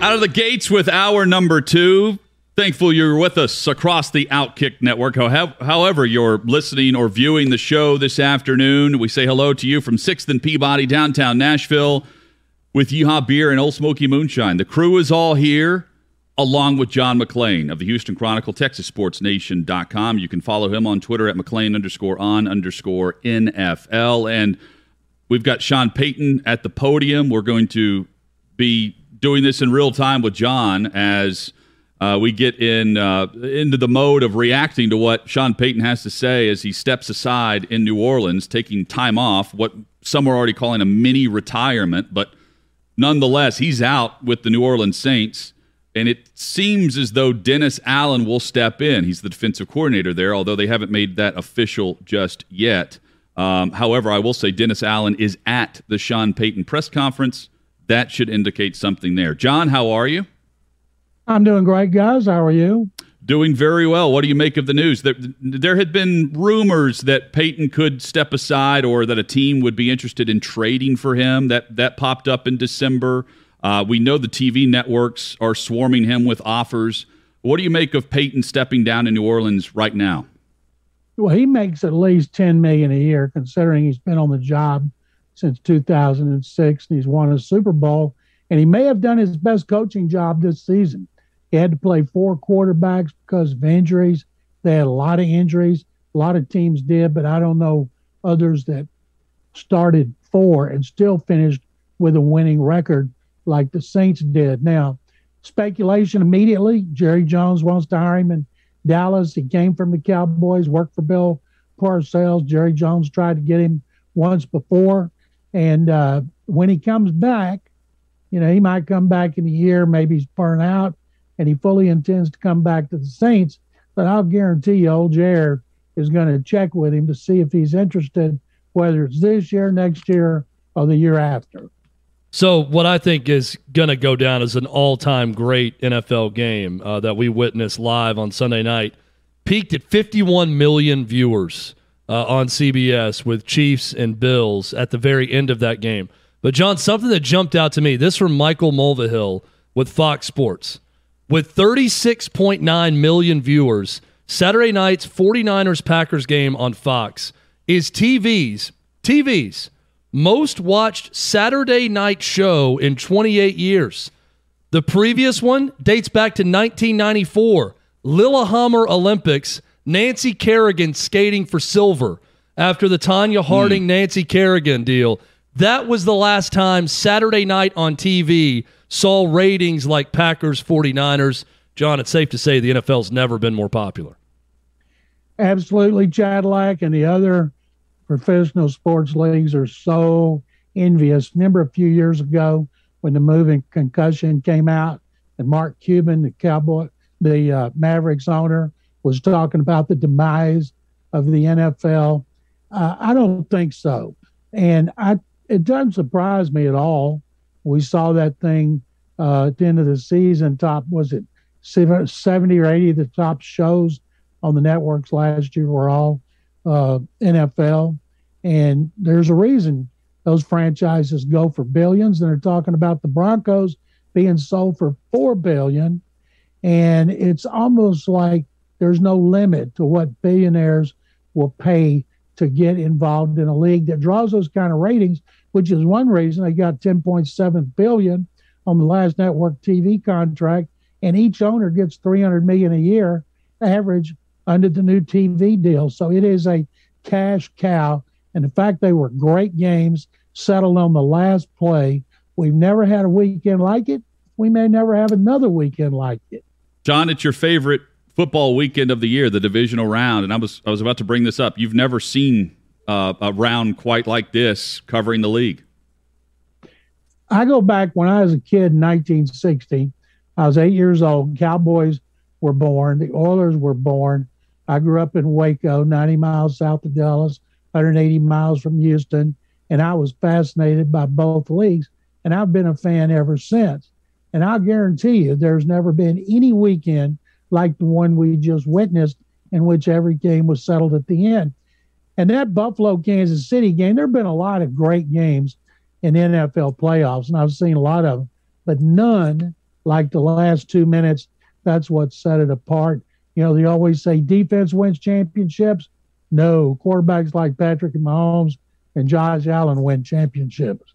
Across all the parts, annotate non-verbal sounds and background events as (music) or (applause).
Out of the gates with hour number two. Thankful you're with us across the Outkick Network. However, you're listening or viewing the show this afternoon, we say hello to you from 6th and Peabody, downtown Nashville, with Yeehaw Beer and Ole Smoky Moonshine. The crew is all here, along with John McClain of the Houston Chronicle, TexasSportsNation.com. You can follow him on Twitter at McClain underscore on underscore NFL. And we've got Sean Payton at the podium. We're going to be doing this in real time with John as uh, we get in uh, into the mode of reacting to what Sean Payton has to say as he steps aside in New Orleans, taking time off. What some are already calling a mini retirement, but nonetheless, he's out with the New Orleans Saints. And it seems as though Dennis Allen will step in. He's the defensive coordinator there, although they haven't made that official just yet. Um, however, I will say Dennis Allen is at the Sean Payton press conference that should indicate something there. John, how are you? I'm doing great, guys. How are you? Doing very well. What do you make of the news? There, there had been rumors that Payton could step aside or that a team would be interested in trading for him. That that popped up in December. Uh, we know the TV networks are swarming him with offers. What do you make of Payton stepping down in New Orleans right now? Well, he makes at least ten million a year, considering he's been on the job since 2006, and he's won a Super Bowl. And he may have done his best coaching job this season. He had to play four quarterbacks because of injuries. They had a lot of injuries. A lot of teams did, but I don't know others that started four and still finished with a winning record like the Saints did. Now, speculation immediately Jerry Jones wants to hire him in Dallas. He came from the Cowboys, worked for Bill Parcells. Jerry Jones tried to get him once before. And uh, when he comes back, you know, he might come back in a year, maybe he's burned out, and he fully intends to come back to the Saints. But I'll guarantee you, old Jared is going to check with him to see if he's interested, whether it's this year, next year, or the year after. So, what I think is going to go down as an all time great NFL game uh, that we witnessed live on Sunday night peaked at 51 million viewers uh, on CBS with Chiefs and Bills at the very end of that game. But, John, something that jumped out to me this from Michael Mulvihill with Fox Sports. With 36.9 million viewers, Saturday night's 49ers Packers game on Fox is TV's, TV's most watched Saturday night show in 28 years. The previous one dates back to 1994, Lillehammer Olympics Nancy Kerrigan skating for silver after the Tonya Harding mm. Nancy Kerrigan deal. That was the last time Saturday night on TV saw ratings like Packers 49ers. John, it's safe to say the NFL's never been more popular. Absolutely. Cadillac and the other professional sports leagues are so envious. Remember a few years ago when the movie Concussion came out and Mark Cuban, the Cowboy, the uh, Mavericks owner, was talking about the demise of the NFL. Uh, I don't think so, and I it doesn't surprise me at all. We saw that thing uh, at the end of the season. Top was it seventy or eighty of the top shows on the networks last year were all uh, NFL, and there's a reason those franchises go for billions. And they're talking about the Broncos being sold for four billion, and it's almost like there's no limit to what billionaires will pay to get involved in a league that draws those kind of ratings, which is one reason they got 10.7 billion on the last network TV contract, and each owner gets 300 million a year average under the new TV deal. So it is a cash cow. And the fact they were great games settled on the last play. We've never had a weekend like it. We may never have another weekend like it. John, it's your favorite football weekend of the year, the divisional round, and I was I was about to bring this up. You've never seen uh, a round quite like this covering the league. I go back when I was a kid in 1960. I was eight years old. Cowboys were born. The Oilers were born. I grew up in Waco, 90 miles south of Dallas, 180 miles from Houston, and I was fascinated by both leagues. And I've been a fan ever since. And I guarantee you, there's never been any weekend like the one we just witnessed, in which every game was settled at the end. And that Buffalo Kansas City game, there have been a lot of great games in NFL playoffs, and I've seen a lot of them, but none like the last two minutes. That's what set it apart. You know, they always say defense wins championships. No, quarterbacks like Patrick Mahomes and Josh Allen win championships.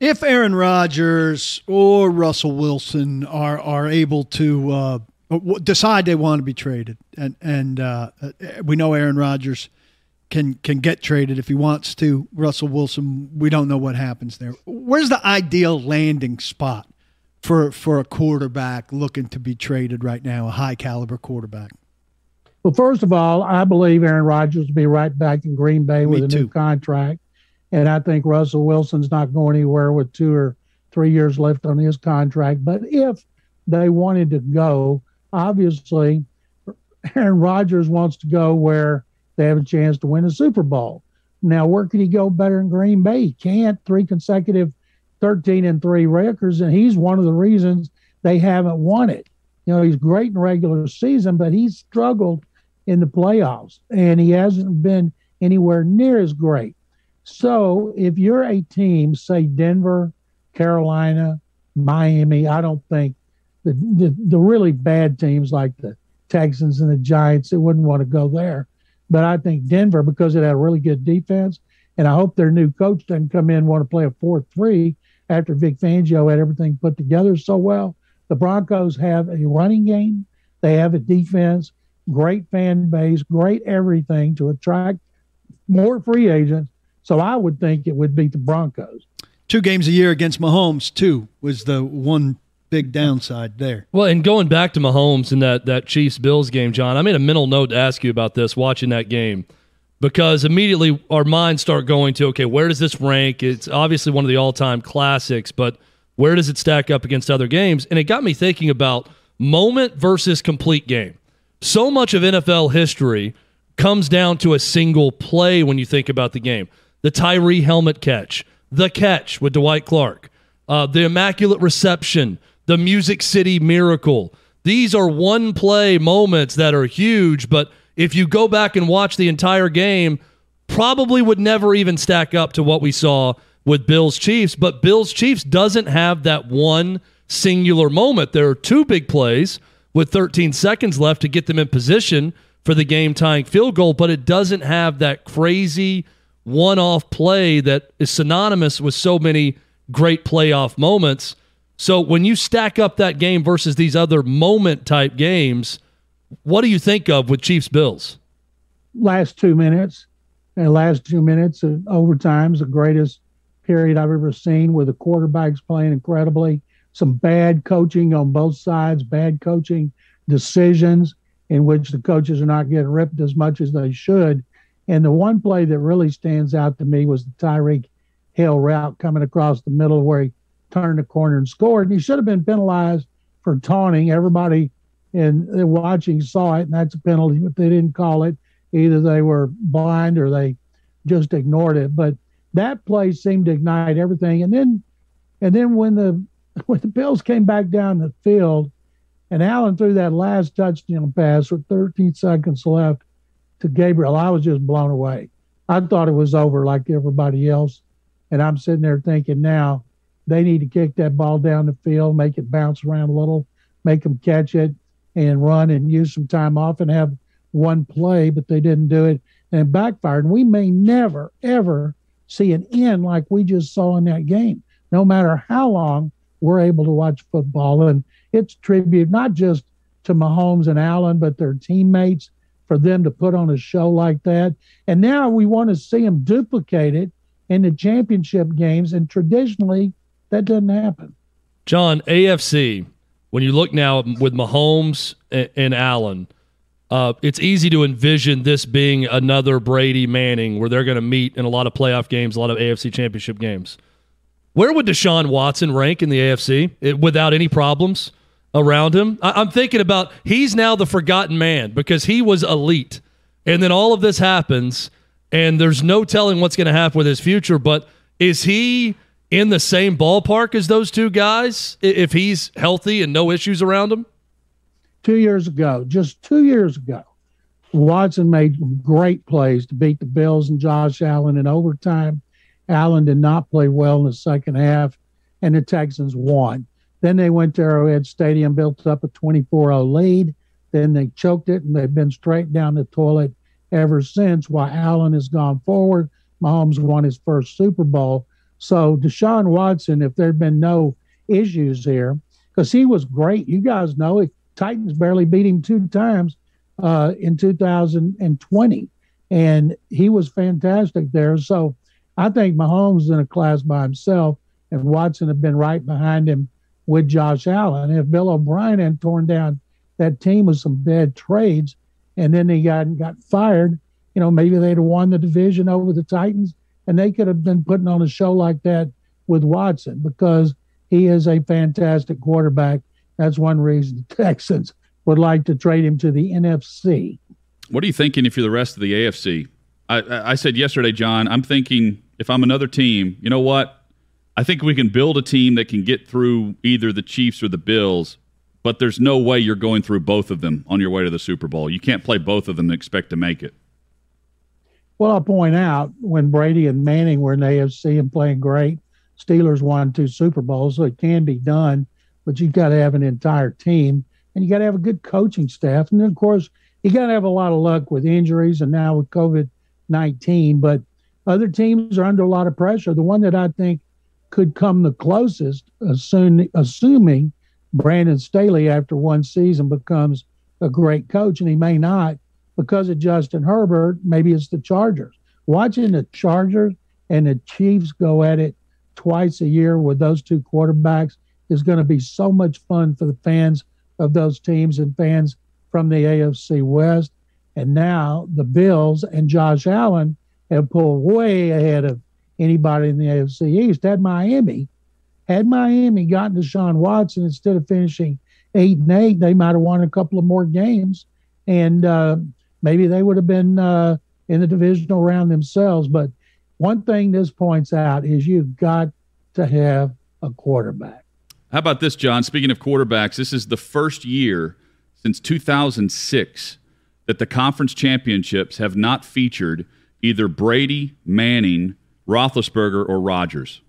If Aaron Rodgers or Russell Wilson are are able to uh, decide they want to be traded, and and uh, we know Aaron Rodgers can can get traded if he wants to. Russell Wilson, we don't know what happens there. Where's the ideal landing spot for for a quarterback looking to be traded right now, a high caliber quarterback? Well, first of all, I believe Aaron Rodgers will be right back in Green Bay with Me a too. new contract, and I think Russell Wilson's not going anywhere with two or three years left on his contract. But if they wanted to go, obviously, Aaron Rodgers wants to go where they have a chance to win a Super Bowl. Now, where could he go better in Green Bay? He can't. Three consecutive 13 and 3 records, and he's one of the reasons they haven't won it. You know, he's great in regular season, but he's struggled in the playoffs, and he hasn't been anywhere near as great. So, if you're a team, say Denver, Carolina, Miami, I don't think the, the, the really bad teams like the Texans and the Giants, that wouldn't want to go there. But I think Denver, because it had a really good defense, and I hope their new coach doesn't come in want to play a 4 3 after Vic Fangio had everything put together so well. The Broncos have a running game, they have a defense, great fan base, great everything to attract more free agents. So I would think it would beat the Broncos. Two games a year against Mahomes, too, was the one big downside there. Well, and going back to Mahomes in that that Chiefs Bills game, John, I made a mental note to ask you about this watching that game because immediately our minds start going to okay, where does this rank? It's obviously one of the all-time classics, but where does it stack up against other games? And it got me thinking about moment versus complete game. So much of NFL history comes down to a single play when you think about the game. The Tyree helmet catch, the catch with Dwight Clark, uh, the immaculate reception the Music City Miracle. These are one play moments that are huge, but if you go back and watch the entire game, probably would never even stack up to what we saw with Bills Chiefs. But Bills Chiefs doesn't have that one singular moment. There are two big plays with 13 seconds left to get them in position for the game tying field goal, but it doesn't have that crazy one off play that is synonymous with so many great playoff moments. So when you stack up that game versus these other moment type games, what do you think of with Chiefs Bills? Last two minutes, and last two minutes of overtime is the greatest period I've ever seen with the quarterbacks playing incredibly. Some bad coaching on both sides, bad coaching decisions in which the coaches are not getting ripped as much as they should. And the one play that really stands out to me was the Tyreek Hill route coming across the middle where he turned the corner and scored. And he should have been penalized for taunting. Everybody in watching saw it, and that's a penalty. But they didn't call it. Either they were blind or they just ignored it. But that play seemed to ignite everything. And then, and then when the (laughs) when the Bills came back down the field, and Allen threw that last touchdown pass with 13 seconds left to Gabriel, I was just blown away. I thought it was over like everybody else. And I'm sitting there thinking now, they need to kick that ball down the field, make it bounce around a little, make them catch it and run and use some time off and have one play, but they didn't do it and it backfired. And we may never, ever see an end like we just saw in that game, no matter how long we're able to watch football. And it's tribute not just to Mahomes and Allen, but their teammates for them to put on a show like that. And now we want to see them duplicate it in the championship games. And traditionally, that doesn't happen. John, AFC, when you look now with Mahomes and, and Allen, uh, it's easy to envision this being another Brady Manning where they're going to meet in a lot of playoff games, a lot of AFC championship games. Where would Deshaun Watson rank in the AFC it, without any problems around him? I, I'm thinking about he's now the forgotten man because he was elite. And then all of this happens, and there's no telling what's going to happen with his future. But is he in the same ballpark as those two guys if he's healthy and no issues around him? Two years ago, just two years ago, Watson made great plays to beat the Bills and Josh Allen in overtime. Allen did not play well in the second half, and the Texans won. Then they went to Arrowhead Stadium, built up a 24 0 lead. Then they choked it, and they've been straight down the toilet ever since. While Allen has gone forward, Mahomes won his first Super Bowl. So Deshaun Watson, if there'd been no issues here, because he was great, you guys know it. Titans barely beat him two times uh, in 2020, and he was fantastic there. So I think Mahomes is in a class by himself, and Watson had been right behind him with Josh Allen. If Bill O'Brien had torn down that team with some bad trades, and then he got got fired, you know, maybe they'd have won the division over the Titans, and they could have been putting on a show like that with Watson because he is a fantastic quarterback. That's one reason the (laughs) Texans would like to trade him to the NFC. What are you thinking if you're the rest of the AFC? I, I said yesterday, John, I'm thinking if I'm another team, you know what? I think we can build a team that can get through either the Chiefs or the Bills, but there's no way you're going through both of them on your way to the Super Bowl. You can't play both of them and expect to make it. Well, I'll point out when Brady and Manning were in AFC and playing great, Steelers won two Super Bowls, so it can be done, but you've got to have an entire team and you got to have a good coaching staff. And then, of course, you got to have a lot of luck with injuries and now with COVID 19. But other teams are under a lot of pressure. The one that I think could come the closest, assume, assuming Brandon Staley, after one season, becomes a great coach, and he may not because of Justin Herbert. Maybe it's the Chargers. Watching the Chargers and the Chiefs go at it twice a year with those two quarterbacks is going to be so much fun for the fans of those teams and fans from the AFC West. And now the Bills and Josh Allen have pulled way ahead of anybody in the AFC East. Had Miami, had Miami gotten Deshaun Watson instead of finishing eight and eight, they might have won a couple of more games, and uh, maybe they would have been uh, in the divisional round themselves. But one thing this points out is you've got to have a quarterback. How about this, John? Speaking of quarterbacks, this is the first year since 2006 that the conference championships have not featured either Brady, Manning, Roethlisberger, or Rodgers.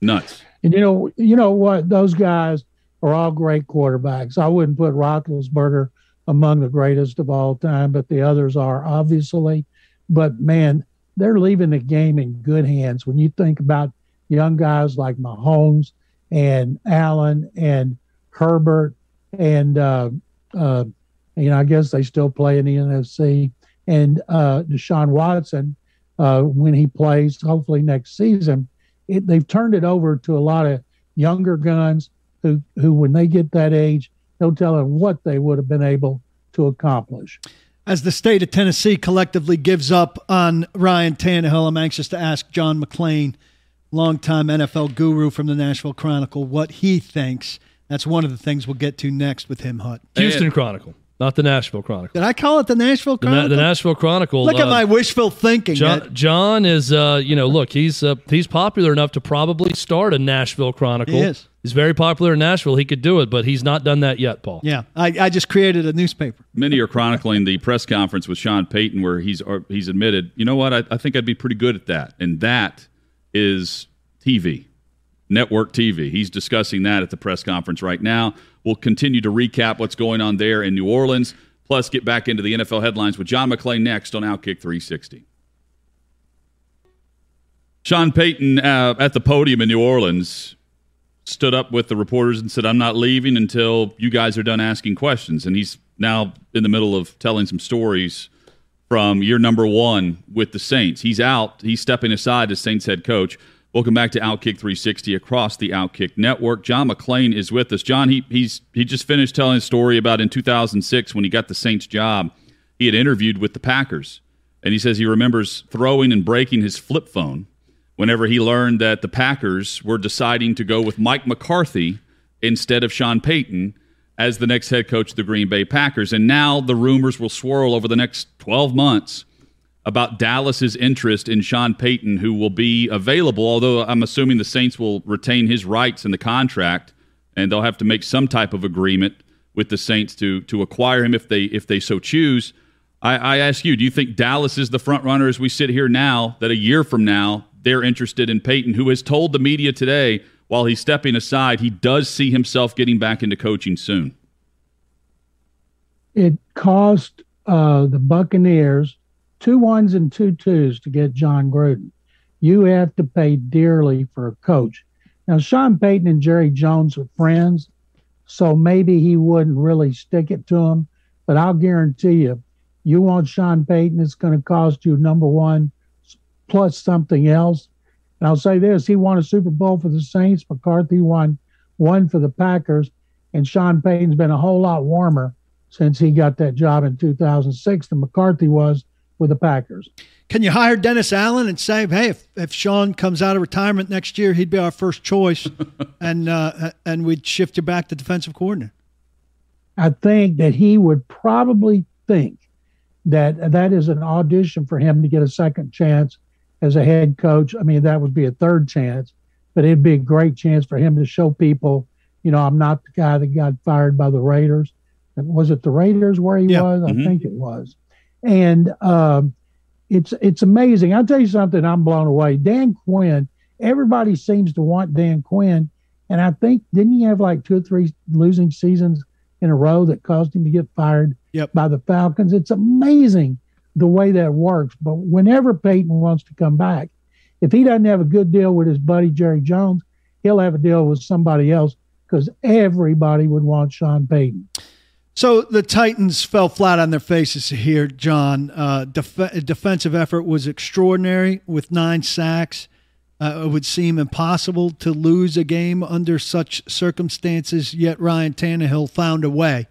Nuts. (laughs) And you know, you know what? Those guys are all great quarterbacks. I wouldn't put Roethlisberger among the greatest of all time, but the others are obviously. But man, they're leaving the game in good hands. When you think about young guys like Mahomes and Allen and Herbert and uh, uh, you know I guess they still play in the NFC and uh, Deshaun Watson uh, when he plays hopefully next season. It, they've turned it over to a lot of younger guns who who when they get that age they'll tell them what they would have been able to accomplish. As the state of Tennessee collectively gives up on Ryan Tannehill, I'm anxious to ask John McClain longtime NFL guru from the Nashville Chronicle, what he thinks. That's one of the things we'll get to next with him, Hut. Houston Chronicle, not the Nashville Chronicle. Did I call it the Nashville Chronicle? The, the Nashville Chronicle. Look uh, at my wishful thinking. John, John is, uh, you know, look, he's uh, he's popular enough to probably start a Nashville Chronicle. He is. He's very popular in Nashville. He could do it, but he's not done that yet, Paul. Yeah, I, I just created a newspaper. Many are chronicling the press conference with Sean Payton, where he's uh, he's admitted, you know what, I, I think I'd be pretty good at that, and that is TV, network TV. He's discussing that at the press conference right now. We'll continue to recap what's going on there in New Orleans, plus get back into the NFL headlines with John McClain next on Outkick 360. Sean Payton uh, at the podium in New Orleans stood up with the reporters and said, I'm not leaving until you guys are done asking questions. And he's now in the middle of telling some stories from year number one with the Saints. He's out, he's stepping aside as Saints head coach. Welcome back to Outkick 360 across the Outkick network. John McClain is with us. John, he he's he just finished telling a story about in 2006 when he got the Saints job. He had interviewed with the Packers, and he says he remembers throwing and breaking his flip phone whenever he learned that the Packers were deciding to go with Mike McCarthy instead of Sean Payton as the next head coach of the Green Bay Packers. And now the rumors will swirl over the next 12 months about Dallas's interest in Sean Payton, who will be available, although I'm assuming the Saints will retain his rights in the contract and they'll have to make some type of agreement with the Saints to to acquire him if they if they so choose. I, I ask you, do you think Dallas is the front runner as we sit here now? That a year from now they're interested in Payton, who has told the media today while he's stepping aside, he does see himself getting back into coaching soon. It cost uh, the Buccaneers two ones and two twos to get Jon Gruden. You have to pay dearly for a coach. Now, Sean Payton and Jerry Jones are friends, so maybe he wouldn't really stick it to him. But I'll guarantee you, you want Sean Payton, it's going to cost you number one plus something else. And I'll say this he won a Super Bowl for the Saints. McCarthy won one for the Packers. And Sean Payton's been a whole lot warmer since he got that job in 2006 than McCarthy was with the Packers. Can you hire Dennis Allen and say, hey, if, if Sean comes out of retirement next year, he'd be our first choice, (laughs) and uh, and we'd shift you back to defensive coordinator? I think that he would probably think that that is an audition for him to get a second chance as a head coach. I mean, that would be a third chance, but it'd be a great chance for him to show people, you know, I'm not the guy that got fired by the Raiders. Was it the Raiders where he yeah. was? Mm-hmm. I think it was. And um, it's it's amazing. I'll tell you something. I'm blown away. Dan Quinn. Everybody seems to want Dan Quinn, and I think didn't he have like two or three losing seasons in a row that caused him to get fired yep. by the Falcons? It's amazing the way that works. But whenever Payton wants to come back, if he doesn't have a good deal with his buddy Jerry Jones, he'll have a deal with somebody else because everybody would want Sean Payton. So the Titans fell flat on their faces here, John. Uh, def- defensive effort was extraordinary with nine sacks. Uh, it would seem impossible to lose a game under such circumstances, yet Ryan Tannehill found a way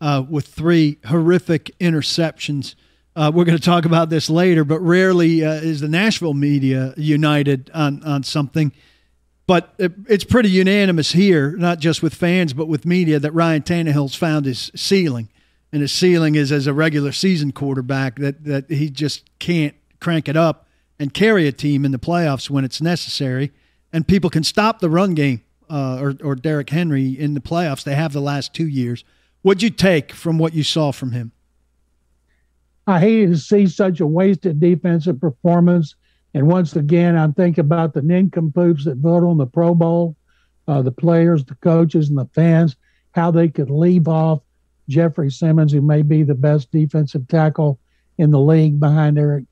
uh, with three horrific interceptions. Uh, we're going to talk about this later, but rarely uh, is the Nashville media united on, on something. But it's pretty unanimous here, not just with fans, but with media, that Ryan Tannehill's found his ceiling. And his ceiling is as a regular season quarterback that, that he just can't crank it up and carry a team in the playoffs when it's necessary. And people can stop the run game uh, or, or Derrick Henry in the playoffs. They have the last two years. What'd you take from what you saw from him? I hated to see such a wasted defensive performance and once again, I'm thinking about the nincompoops that vote on the Pro Bowl, uh, the players, the coaches, and the fans, how they could leave off Jeffrey Simmons, who may be the best defensive tackle in the league behind Eric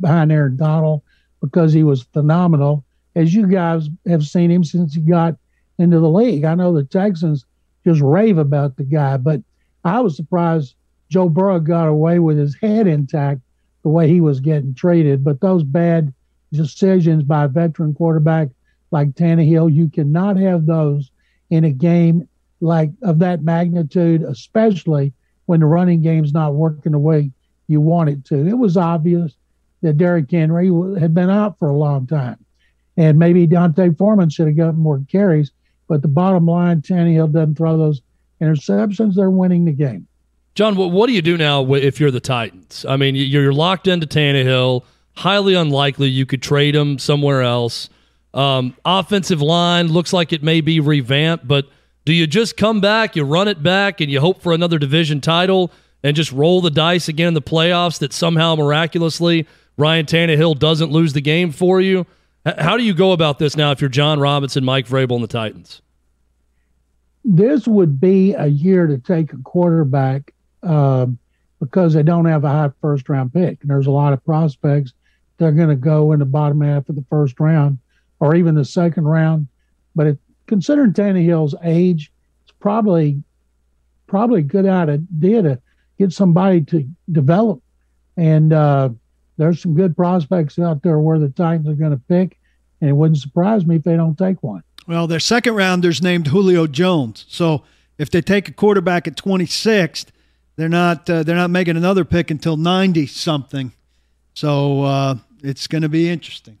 behind Aaron Donald, because he was phenomenal. As you guys have seen him since he got into the league, I know the Texans just rave about the guy, but I was surprised Joe Burrow got away with his head intact the way he was getting treated. But those bad decisions by a veteran quarterback like Tannehill. You cannot have those in a game like of that magnitude, especially when the running game's not working the way you want it to. It was obvious that Derrick Henry had been out for a long time, and maybe D'Onta Foreman should have gotten more carries. But the bottom line, Tannehill doesn't throw those interceptions; they're winning the game. John, what do you do now if you're the Titans? I mean, you're locked into Tannehill highly unlikely you could trade him somewhere else. Um, offensive line looks like it may be revamped, but do you just come back, you run it back, and you hope for another division title and just roll the dice again in the playoffs that somehow miraculously Ryan Tannehill doesn't lose the game for you? How do you go about this now if you're Jon Robinson, Mike Vrabel, and the Titans? This would be a year to take a quarterback uh, because they don't have a high first round pick. And there's a lot of prospects they're going to go in the bottom half of the first round or even the second round. But it, considering Tannehill's age, it's probably probably a good idea to get somebody to develop. And uh, there's some good prospects out there where the Titans are going to pick, and it wouldn't surprise me if they don't take one. Well, their second rounder's named Julio Jones, so if they take a quarterback at 26th, they're not uh, they're not making another pick until 90 something. So uh, it's going to be interesting.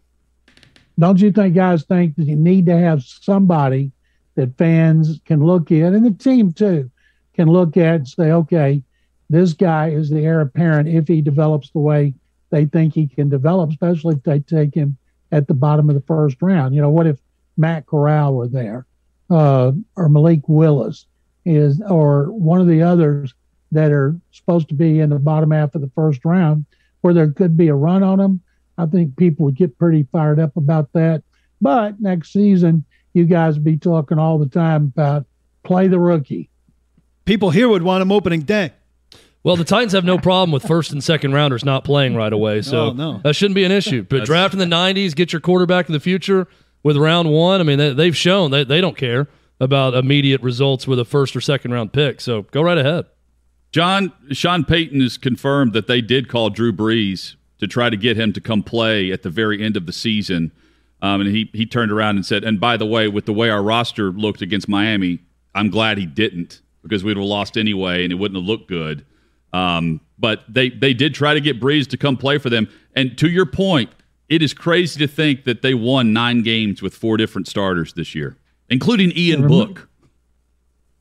don't you think guys think that you need to have somebody that fans can look at and the team too can look at and say, okay, this guy is the heir apparent if he develops the way they think he can develop, especially if they take him at the bottom of the first round. You know, what if Matt Corral were there, uh, or Malik Willis is, or one of the others that are supposed to be in the bottom half of the first round, where there could be a run on them. I think people would get pretty fired up about that. But next season, you guys be talking all the time about play the rookie. People here would want him opening day. Well, the Titans have no problem with first and second rounders not playing right away, so Oh, no. that shouldn't be an issue. But draft in the '90s, get your quarterback of the future with round one. I mean, they, they've shown that they don't care about immediate results with a first or second round pick. So go right ahead. John Sean Payton has confirmed that they did call Drew Brees to try to get him to come play at the very end of the season. Um, and he he turned around and said, "And by the way, with the way our roster looked against Miami, I'm glad he didn't because we'd have lost anyway, and it wouldn't have looked good." Um, but they they did try to get Brees to come play for them. And to your point, it is crazy to think that they won nine games with four different starters this year, including Ian Book.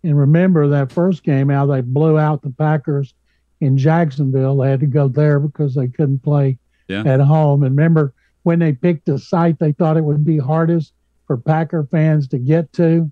And remember that first game, how they blew out the Packers in Jacksonville. They had to go there because they couldn't play Yeah. at home. And remember when they picked a site they thought it would be hardest for Packer fans to get to.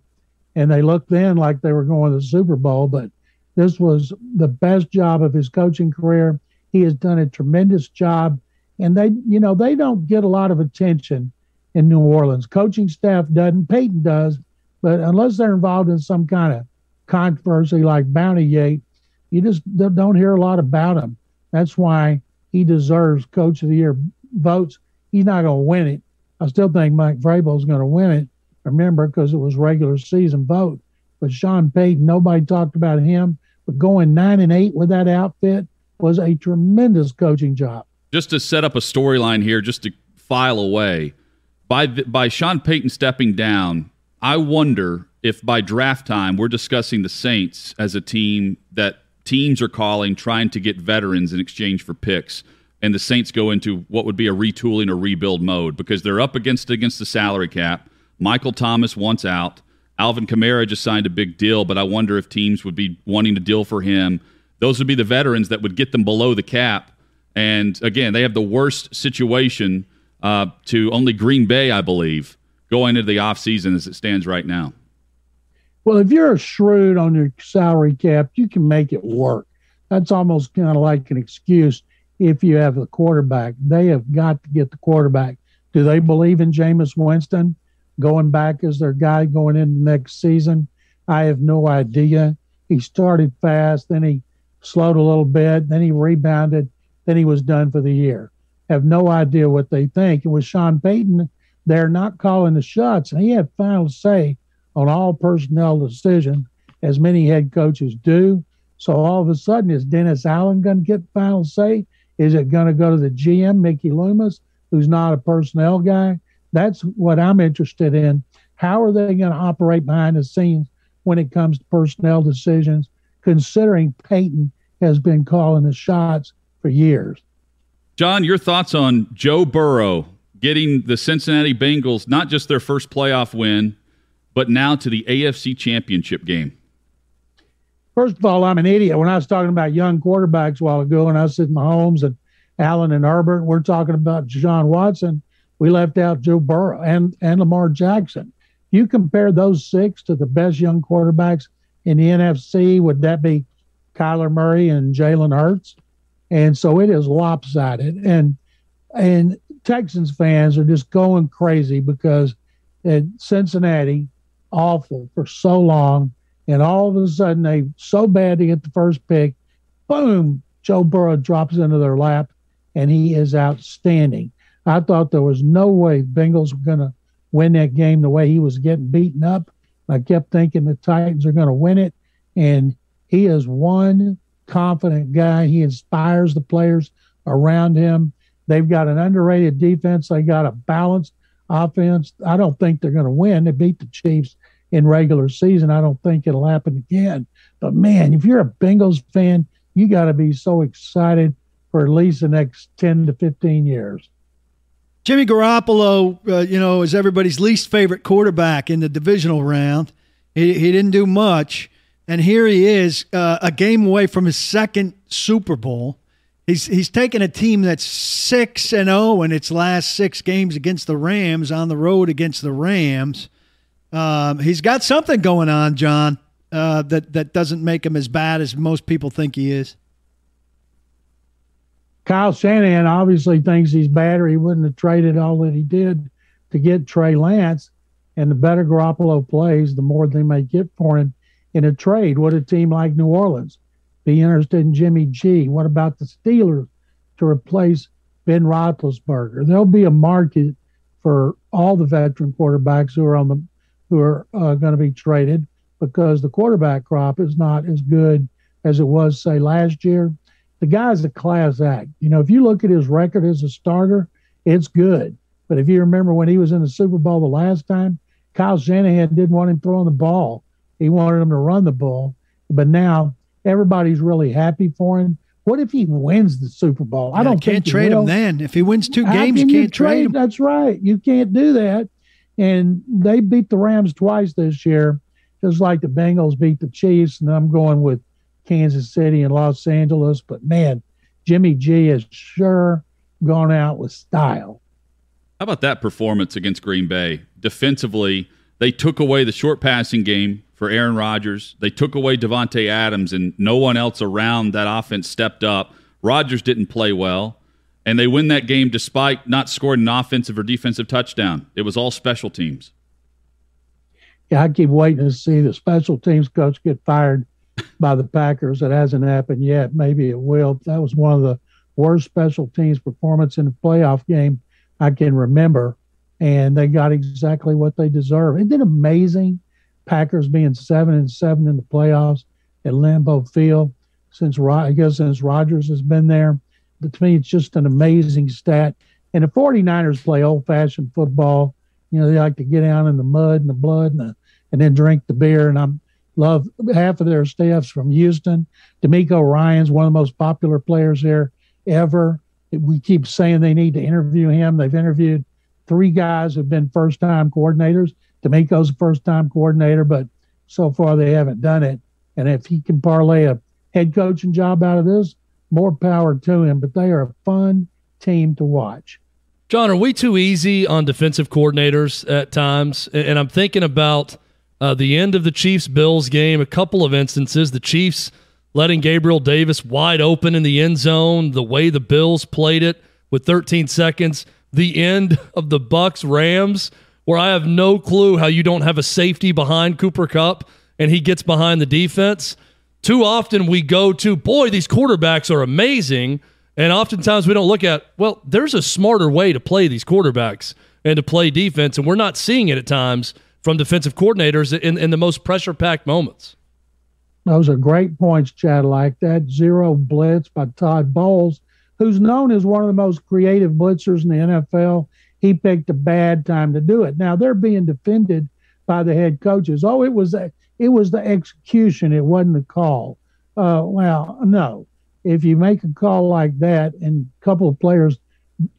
And they looked then like they were going to the Super Bowl, but this was the best job of his coaching career. He has done a tremendous job. And they, you know, they don't get a lot of attention in New Orleans. Coaching staff doesn't, Payton does, but unless they're involved in some kind of controversy like Bounty Gate, you just don't hear a lot about him. That's why he deserves Coach of the Year votes. He's not going to win it. I still think Mike Vrabel is going to win it. Remember, because it was regular season vote. But Sean Payton, nobody talked about him. But going nine and eight with that outfit was a tremendous coaching job. just to set up a storyline here, just to file away, by the, by Sean Payton stepping down, I wonder if by draft time we're discussing the Saints as a team that teams are calling trying to get veterans in exchange for picks, and the Saints go into what would be a retooling or rebuild mode because they're up against against the salary cap. Michael Thomas wants out. Alvin Kamara just signed a big deal, but I wonder if teams would be wanting to deal for him. Those would be the veterans that would get them below the cap. And again, they have the worst situation uh, to only Green Bay, I believe, going into the offseason as it stands right now. Well, if you're a shrewd on your salary cap, you can make it work. That's almost kind of like an excuse if you have a quarterback. They have got to get the quarterback. Do they believe in Jameis Winston going back as their guy going into next season? I have no idea. He started fast, then he slowed a little bit, then he rebounded, then he was done for the year. Have no idea what they think. And with Sean Payton, they're not calling the shots, and he had final say on all personnel decisions, as many head coaches do. So all of a sudden, is Dennis Allen going to get final say? Is it going to go to the GM, Mickey Loomis, who's not a personnel guy? That's what I'm interested in. How are they going to operate behind the scenes when it comes to personnel decisions, considering Payton has been calling the shots for years? John, your thoughts on Joe Burrow getting the Cincinnati Bengals not just their first playoff win, but now to the AFC Championship game? First of all, I'm an idiot. When I was talking about young quarterbacks a while ago, and I said Mahomes and Allen and Herbert, we're talking about John Watson. We left out Joe Burrow and, and Lamar Jackson. You compare those six to the best young quarterbacks in the NFC, would that be Kyler Murray and Jalen Hurts? And so it is lopsided. And and Texans fans are just going crazy because at Cincinnati, awful for so long. And all of a sudden, they so bad to get the first pick. Boom! Joe Burrow drops into their lap, and he is outstanding. I thought there was no way Bengals were going to win that game the way he was getting beaten up. I kept thinking the Titans are going to win it, and he is one confident guy. He inspires the players around him. They've got an underrated defense. They got a balanced offense. I don't think they're going to win. They beat the Chiefs in regular season. I don't think it'll happen again. But man, if you're a Bengals fan, you got to be so excited for at least the next 10 to 15 years. Jimmy Garoppolo, uh, you know, is everybody's least favorite quarterback in the divisional round. He, he didn't do much. And here he is, uh, a game away from his second Super Bowl. He's he's taken a team that's six and zero oh in its last six games against the Rams on the road against the Rams. Um, he's got something going on, John, uh, that that doesn't make him as bad as most people think he is. Kyle Shanahan obviously thinks he's bad, or he wouldn't have traded all that he did to get Trey Lance. And the better Garoppolo plays, the more they may get for him in a trade. What a team like New Orleans be interested in Jimmy G? What about the Steelers to replace Ben Roethlisberger? There'll be a market for all the veteran quarterbacks who are on the who are uh, going to be traded because the quarterback crop is not as good as it was say last year. The guy's a class act. You know, if you look at his record as a starter, it's good. But if you remember when he was in the Super Bowl the last time, Kyle Shanahan didn't want him throwing the ball. He wanted him to run the ball. But now Everybody's really happy for him. What if he wins the Super Bowl? Yeah, I don't can't trade him then. If he wins two games, can you can't trade, trade him. That's right. You can't do that. And they beat the Rams twice this year, just like the Bengals beat the Chiefs. And I'm going with Kansas City and Los Angeles. But man, Jimmy G has sure gone out with style. How about that performance against Green Bay? Defensively, they took away the short passing game for Aaron Rodgers. They took away Davante Adams, and no one else around that offense stepped up. Rodgers didn't play well, and they win that game despite not scoring an offensive or defensive touchdown. It was all special teams. Yeah, I keep waiting to see the special teams coach get fired by the Packers. It hasn't happened yet. Maybe it will. That was one of the worst special teams performance in a playoff game I can remember, and they got exactly what they deserve. Isn't it amazing? Packers being seven and seven in the playoffs at Lambeau Field since I guess since Rodgers has been there. But to me, it's just an amazing stat. And the 49ers play old fashioned football. You know, they like to get down in the mud and the blood and, the, and then drink the beer. And I love half of their staffs from Houston. DeMeco Ryans one of the most popular players there ever. We keep saying they need to interview him. They've interviewed three guys who've been first time coordinators. DeMeco's a first time coordinator, but so far they haven't done it. And if he can parlay a head coaching job out of this, more power to him. But they are a fun team to watch. John, are we too easy on defensive coordinators at times? And I'm thinking about uh, the end of the Chiefs Bills game, a couple of instances. The Chiefs letting Gabriel Davis wide open in the end zone, the way the Bills played it with 13 seconds, the end of the Bucks Rams where I have no clue how you don't have a safety behind Cooper Kupp and he gets behind the defense. Too often we go to, boy, these quarterbacks are amazing. And oftentimes we don't look at, well, there's a smarter way to play these quarterbacks and to play defense. And we're not seeing it at times from defensive coordinators in, in the most pressure packed moments. Those are great points, Chad. Like that zero blitz by Todd Bowles, who's known as one of the most creative blitzers in the NFL he picked a bad time to do it. Now they're being defended by the head coaches. Oh, it was a, it was the execution. It wasn't the call. Uh, well, no. If you make a call like that and a couple of players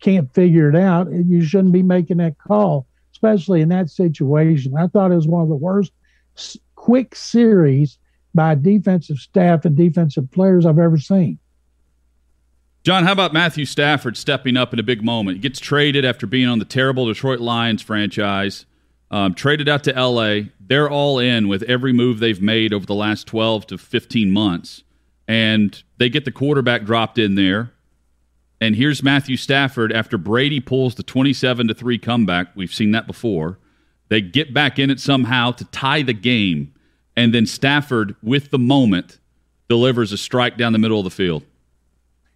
can't figure it out, you shouldn't be making that call, especially in that situation. I thought it was one of the worst quick series by defensive staff and defensive players I've ever seen. John, how about Matthew Stafford stepping up in a big moment? He gets traded after being on the terrible Detroit Lions franchise, um, traded out to LA. They're all in with every move they've made over the last 12 to 15 months. And they get the quarterback dropped in there. And here's Matthew Stafford after Brady pulls the 27 to 3 comeback. We've seen that before. They get back in it somehow to tie the game. And then Stafford, with the moment, delivers a strike down the middle of the field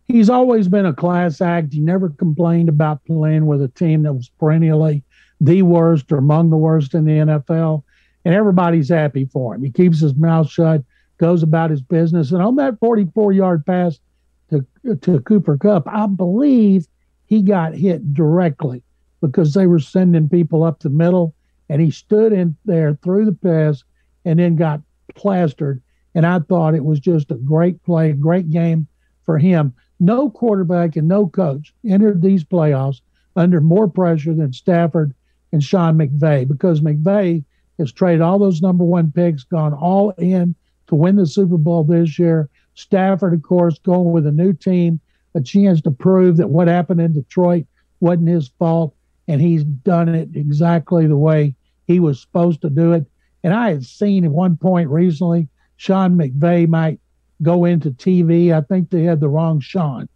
he's always been a class act. He never complained about playing with a team that was perennially the worst or among the worst in the NFL. And everybody's happy for him. He keeps his mouth shut, goes about his business. And on that 44 yard pass to, to Cooper Kupp, I believe he got hit directly because they were sending people up the middle. And he stood in there through the pass and then got plastered. And I thought it was just a great play, great game for him no quarterback and no coach entered these playoffs under more pressure than Stafford and Sean McVay because McVay has traded all those number one picks, gone all in to win the Super Bowl this year. Stafford, of course, going with a new team, a chance to prove that what happened in Detroit wasn't his fault, and he's done it exactly the way he was supposed to do it. And I had seen at one point recently Sean McVay might go into TV. I think they had the wrong Sean.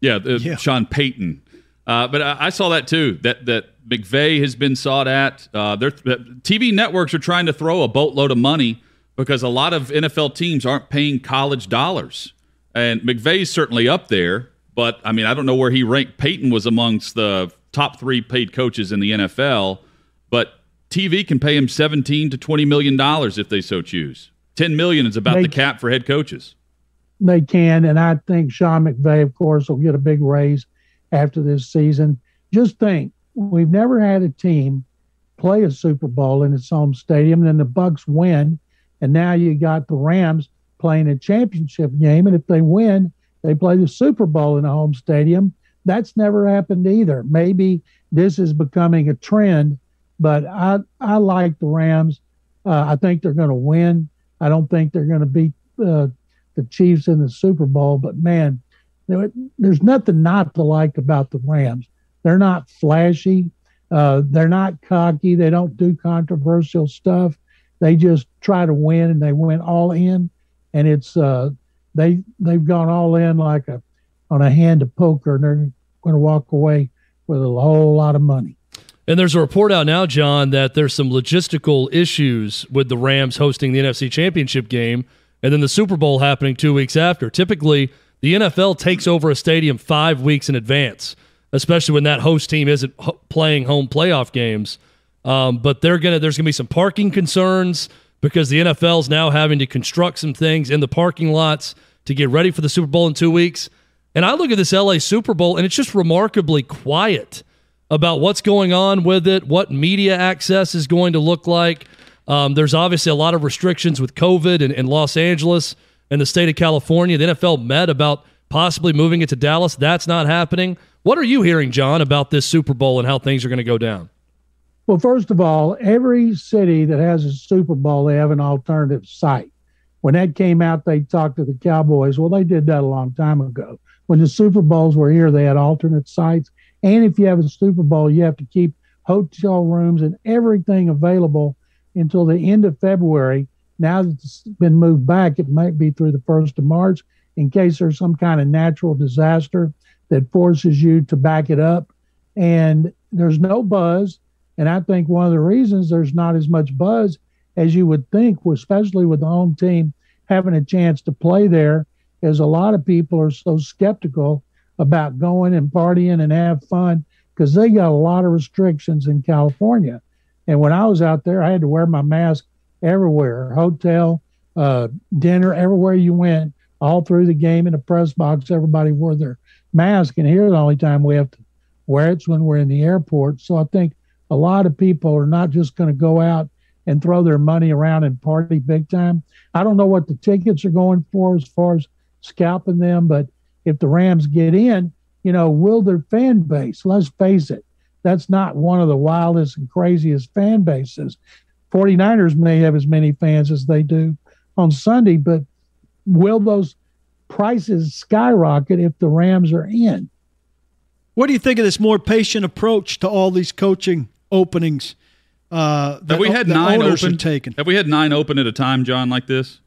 Yeah, the, yeah. Sean Payton. Uh, but I, I, saw that too. That that McVay has been sought at. Uh, TV networks are trying to throw a boatload of money because a lot of NFL teams aren't paying college dollars, and McVay's certainly up there. But I mean, I don't know where he ranked. Payton was amongst the top three paid coaches in the NFL, but TV can pay him 17 to 20 million dollars if they so choose. 10 million is about they, the cap for head coaches. They can, and I think Sean McVay, of course, will get a big raise after this season. Just think, we've never had a team play a Super Bowl in its home stadium, and then the Bucs win, and now you got the Rams playing a championship game, and if they win, they play the Super Bowl in a home stadium. That's never happened either. Maybe this is becoming a trend, but I I like the Rams. Uh, I think they're going to win. I don't think they're going to beat uh, the Chiefs in the Super Bowl, but man, there's nothing not to like about the Rams. They're not flashy. Uh, they're not cocky. They don't do controversial stuff. They just try to win, and they went all in. And it's uh, they they've gone all in like a on a hand of poker, and they're going to walk away with a whole lot of money. And there's a report out now, John, that there's some logistical issues with the Rams hosting the NFC Championship game and then the Super Bowl happening two weeks after. Typically, the NFL takes over a stadium five weeks in advance, especially when that host team isn't playing home playoff games. Um, but they're gonna there's gonna be some parking concerns because the NFL is now having to construct some things in the parking lots to get ready for the Super Bowl in two weeks. And I look at this LA Super Bowl and it's just remarkably quiet about what's going on with it, what media access is going to look like. Um, there's obviously a lot of restrictions with COVID in, in Los Angeles and the state of California. The NFL met about possibly moving it to Dallas. That's not happening. What are you hearing, John, about this Super Bowl and how things are going to go down? Well, first of all, every city that has a Super Bowl, they have an alternative site. When that came out, they talked to the Cowboys. Well, they did that a long time ago. When the Super Bowls were here, they had alternate sites. And if you have a Super Bowl, you have to keep hotel rooms and everything available until the end of February. Now that it's been moved back, it might be through the 1st of March in case there's some kind of natural disaster that forces you to back it up. And there's no buzz. And I think one of the reasons there's not as much buzz as you would think, especially with the home team having a chance to play there, is a lot of people are so skeptical about going and partying and have fun because they got a lot of restrictions in California. And when I was out there, I had to wear my mask everywhere hotel, uh, dinner, everywhere you went, all through the game in the press box. Everybody wore their mask. And here, the only time we have to wear it's when we're in the airport. So I think a lot of people are not just going to go out and throw their money around and party big time. I don't know what the tickets are going for as far as scalping them, but if the Rams get in, you know, will their fan base, let's face it, that's not one of the wildest and craziest fan bases. 49ers may have as many fans as they do on Sunday, but will those prices skyrocket if the Rams are in? What do you think of this more patient approach to all these coaching openings? Uh, have we had nine open? Taken? Have we had nine open at a time, John, like this?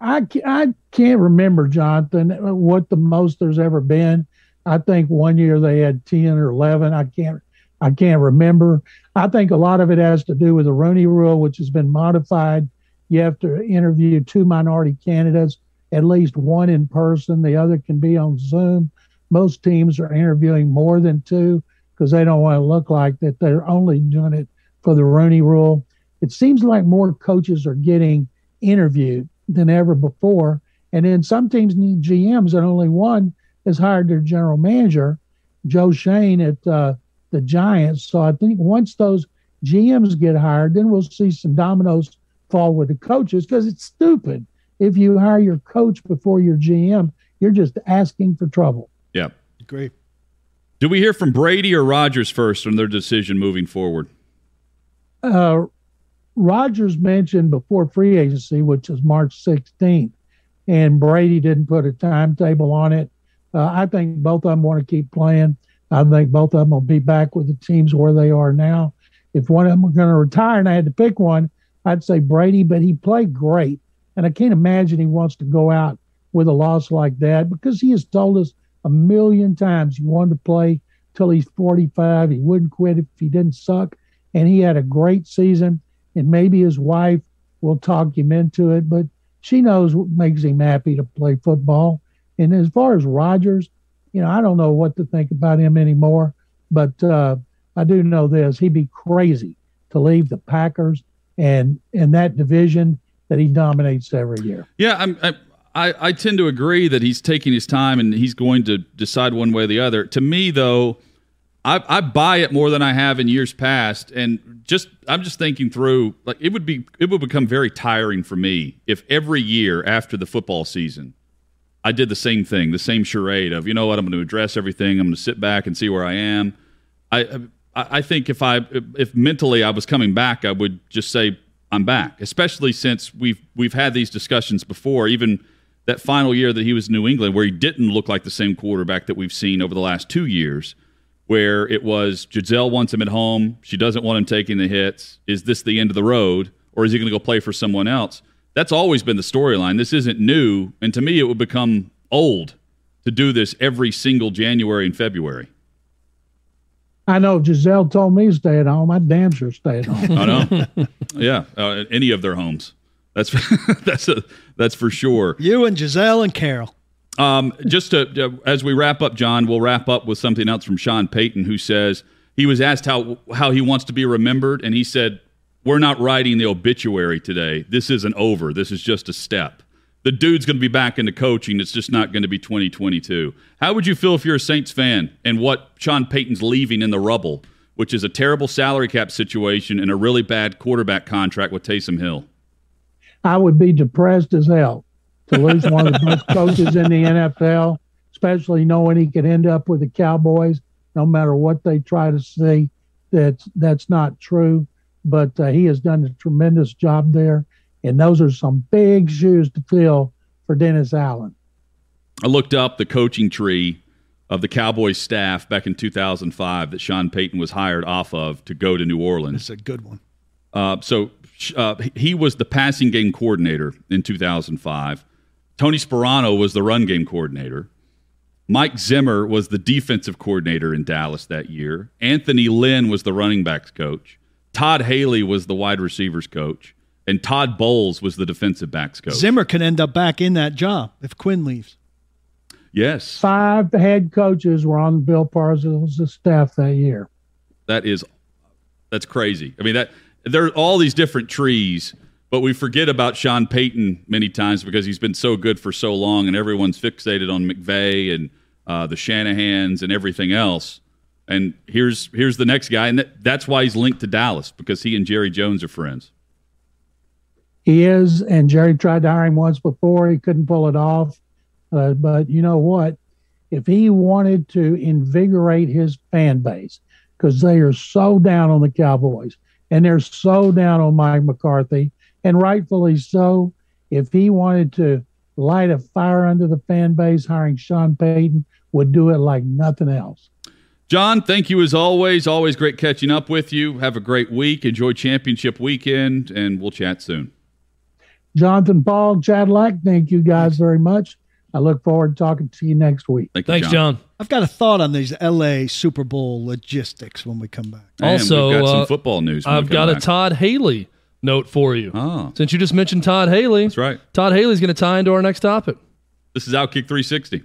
I, I can't remember, Jonathan, what the most there's ever been. I think one year they had 10 or 11. I can't I can't remember. I think a lot of it has to do with the Rooney Rule, which has been modified. You have to interview two minority candidates, at least one in person. The other can be on Zoom. Most teams are interviewing more than two because they don't want to look like that they're only doing it for the Rooney Rule. It seems like more coaches are getting interviewed than ever before. And then some teams need GMs, and only one has hired their general manager, Joe Schoen at uh, the Giants. So I think once those GMs get hired, then we'll see some dominoes fall with the coaches because it's stupid. If you hire your coach before your GM, you're just asking for trouble. Yeah. Great. Do we hear from Brady or Rodgers first on their decision moving forward? Uh, Rodgers mentioned before free agency, which is March 16th, and Brady didn't put a timetable on it. Uh, I think both of them want to keep playing. I think both of them will be back with the teams where they are now. If one of them were going to retire and I had to pick one, I'd say Brady, but he played great. And I can't imagine he wants to go out with a loss like that because he has told us a million times he wanted to play till he's 45. He wouldn't quit if he didn't suck. And he had a great season. And maybe his wife will talk him into it, but she knows what makes him happy to play football. And as far as Rodgers, you know, I don't know what to think about him anymore, but uh, I do know this: he'd be crazy to leave the Packers and in that division that he dominates every year. Yeah, I'm, I, I tend to agree that he's taking his time and he's going to decide one way or the other. To me, though, I, I buy it more than I have in years past, and just I'm just thinking through like it would be it would become very tiring for me if every year after the football season I did the same thing, the same charade of, you know what, I'm going to address everything. I'm going to sit back and see where I am. I, I think if I, if mentally I was coming back, I would just say I'm back. Especially since we've we've had these discussions before. Even that final year that he was in New England, where he didn't look like the same quarterback that we've seen over the last two years, where it was Gisele wants him at home, she doesn't want him taking the hits. Is this the end of the road, or is he going to go play for someone else? That's always been the storyline. This isn't new, and to me, it would become old to do this every single January and February. I know Gisele told me to stay at home. I damn sure stay at home. I know. yeah, uh, any of their homes. That's (laughs) that's a, that's for sure. You and Gisele and Carol. Um, just to, as we wrap up, John, we'll wrap up with something else from Sean Payton, who says he was asked how how he wants to be remembered, and he said we're not writing the obituary today. This isn't over. This is just a step. The dude's going to be back into coaching. It's just not going to be 2022. How would you feel if you're a Saints fan and what Sean Payton's leaving in the rubble, which is a terrible salary cap situation and a really bad quarterback contract with Taysom Hill? I would be depressed as hell to lose one of the best coaches in the NFL, especially knowing he could end up with the Cowboys no matter what they try to say. That's that's not true but uh, he has done a tremendous job there. And those are some big shoes to fill for Dennis Allen. I looked up the coaching tree of the Cowboys staff back in 2005 that Sean Payton was hired off of to go to New Orleans. It's a good one. Uh, so uh, he was the passing game coordinator in 2005. Tony Sparano was the run game coordinator. Mike Zimmer was the defensive coordinator in Dallas that year. Anthony Lynn was the running backs coach. Todd Haley was the wide receivers coach, and Todd Bowles was the defensive backs coach. Zimmer can end up back in that job if Quinn leaves. Yes. Five head coaches were on Bill Parcells' staff that year. That is that's crazy. I mean that there are all these different trees, but we forget about Sean Payton many times because he's been so good for so long, and everyone's fixated on McVay and uh, the Shanahans and everything else. And here's here's the next guy, and that, that's why he's linked to Dallas because he and Jerry Jones are friends. He is, and Jerry tried to hire him once before. He couldn't pull it off. Uh, but you know what? If he wanted to invigorate his fan base, because they are so down on the Cowboys and they're so down on Mike McCarthy, and rightfully so, if he wanted to light a fire under the fan base, hiring Sean Payton would do it like nothing else. John, thank you as always. Always great catching up with you. Have a great week. Enjoy championship weekend, and we'll chat soon. Jonathan Paul, Chad Lack, thank you guys very much. I look forward to talking to you next week. Thank you, Thanks, John. John. I've got a thought on these LA Super Bowl logistics when we come back. And also, we've got some uh, football news. I've got back. a Todd Haley note for you. Oh. Since you just mentioned Todd Haley, That's right. Todd Haley's going to tie into our next topic. This is Outkick 360.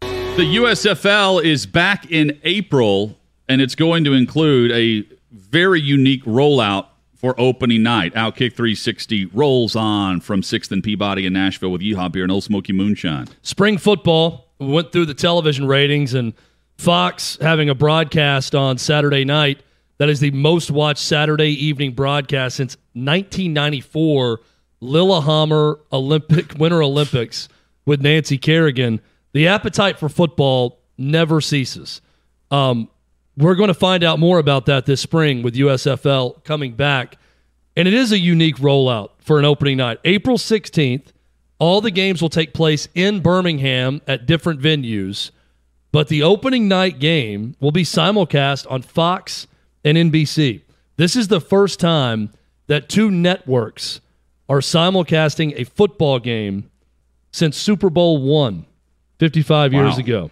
The USFL is back in April, and it's going to include a very unique rollout for opening night. Outkick 360 rolls on from 6th and Peabody in Nashville with Yeehaw Beer and Ole Smoky Moonshine. Spring football we went through the television ratings, and Fox having a broadcast on Saturday night that is the most watched Saturday evening broadcast since 1994 Lillehammer Olympic (laughs) Winter Olympics with Nancy Kerrigan. The appetite for football never ceases. Um, we're going to find out more about that this spring with USFL coming back. And it is a unique rollout for an opening night. April 16th, all the games will take place in Birmingham at different venues, but the opening night game will be simulcast on Fox and NBC. This is the first time that two networks are simulcasting a football game since Super Bowl one, 55 years Wow. ago,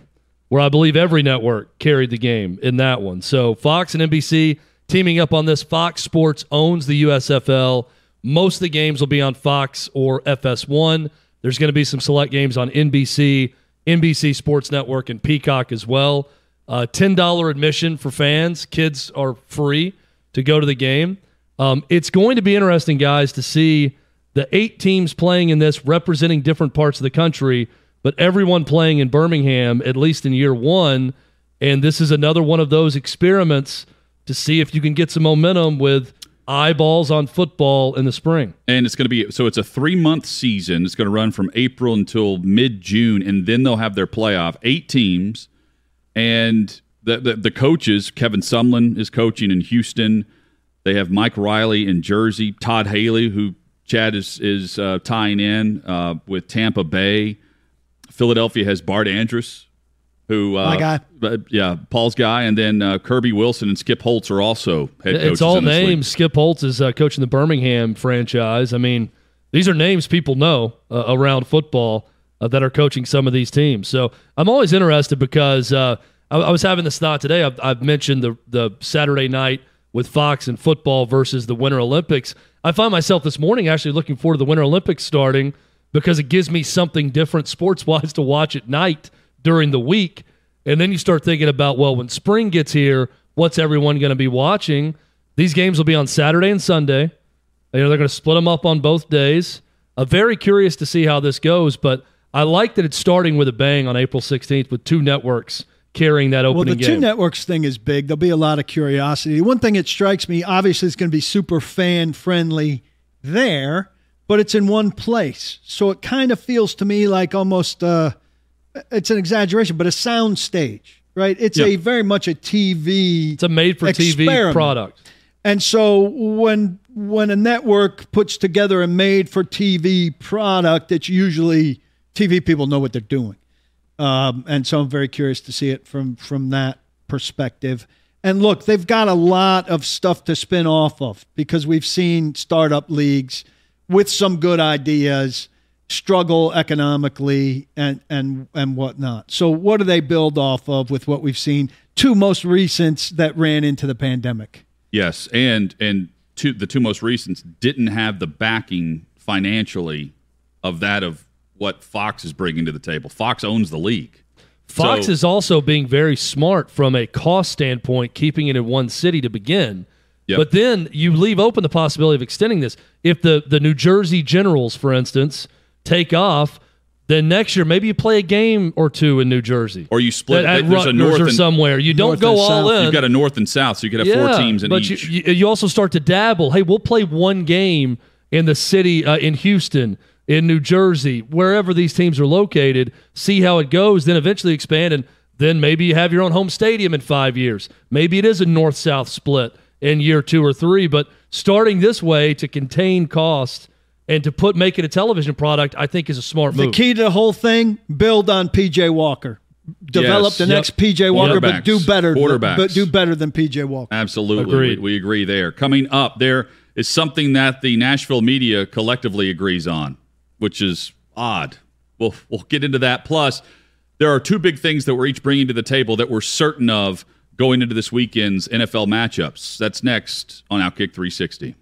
where I believe every network carried the game in that one. So Fox and NBC teaming up on this. Fox Sports owns the USFL. Most of the games will be on Fox or FS1. There's going to be some select games on NBC, NBC Sports Network, and Peacock as well. Uh, $10 admission for fans. Kids are free to go to the game. Um, it's going to be interesting, guys, to see the eight teams playing in this representing different parts of the country, but everyone playing in Birmingham, at least in year one. And this is another one of those experiments to see if you can get some momentum with eyeballs on football in the spring. And it's going to be so it's a three month season. It's going to run from April until mid June, and then they'll have their playoff. Eight teams, and the, the the coaches. Kevin Sumlin is coaching in Houston. They have Mike Riley in Jersey. Todd Haley, who Chad is is uh, tying in uh, with Tampa Bay. Philadelphia has Bart Andrus, who uh, My guy. uh, yeah, Paul's guy, and then uh, Kirby Wilson and Skip Holtz are also head coaches. It's all in this names. Skip Holtz is uh, coaching the Birmingham franchise. I mean, these are names people know uh, around football uh, that are coaching some of these teams. So I'm always interested because uh, I, I was having this thought today. I've, I've mentioned the the Saturday night with Fox and football versus the Winter Olympics. I find myself this morning actually looking forward to the Winter Olympics starting because it gives me something different sports wise to watch at night during the week. And then you start thinking about, well, when spring gets here, what's everyone going to be watching? These games will be on Saturday and Sunday. You know, they're going to split them up on both days. Uh, very curious to see how this goes, but I like that it's starting with a bang on April 16th with two networks carrying that opening Well, the two networks thing is big. There'll be a lot of curiosity. One thing that strikes me, obviously, it's going to be super fan friendly there, but it's in one place. So it kind of feels to me like almost uh, it's an exaggeration, but a sound stage, right? It's Yeah. a very much a TV. it's a made for TV product. And so when when a network puts together a made for TV product, it's usually TV people know what they're doing. Um, and so I'm very curious to see it from from that perspective. And look, they've got a lot of stuff to spin off of because we've seen startup leagues with some good ideas struggle economically and and and whatnot. So what do they build off of with what we've seen? Two most recents that ran into the pandemic. Yes, and and two, the two most recents didn't have the backing financially of that of what Fox is bringing to the table. Fox owns the league. Fox So- is also being very smart from a cost standpoint, keeping it in one city to begin. Yep. But then you leave open the possibility of extending this. If the, the New Jersey Generals, for instance, take off, then next year maybe you play a game or two in New Jersey. Or you split. at there's a north or and somewhere. You don't North go and all south. in. you've got a north and south, so you could have four teams in but each. You, you, you also start to dabble. Hey, we'll play one game in the city, uh, in Houston, in New Jersey, wherever these teams are located. See how it goes. Then eventually expand, and then maybe you have your own home stadium in five years. Maybe it is a north south split in year two or three. But starting this way to contain costs and to put make it a television product, I think is a smart The move. The key to the whole thing: build on PJ Walker. Develop Yes. the Yep. next PJ Walker, but do better. Quarterbacks. but do better than PJ Walker. Absolutely, Agreed. We, we agree there. Coming up, there is something that the Nashville media collectively agrees on, which is odd. We'll we'll get into that. Plus, there are two big things that we're each bringing to the table that we're certain of going into this weekend's NFL matchups. That's next on Outkick 360.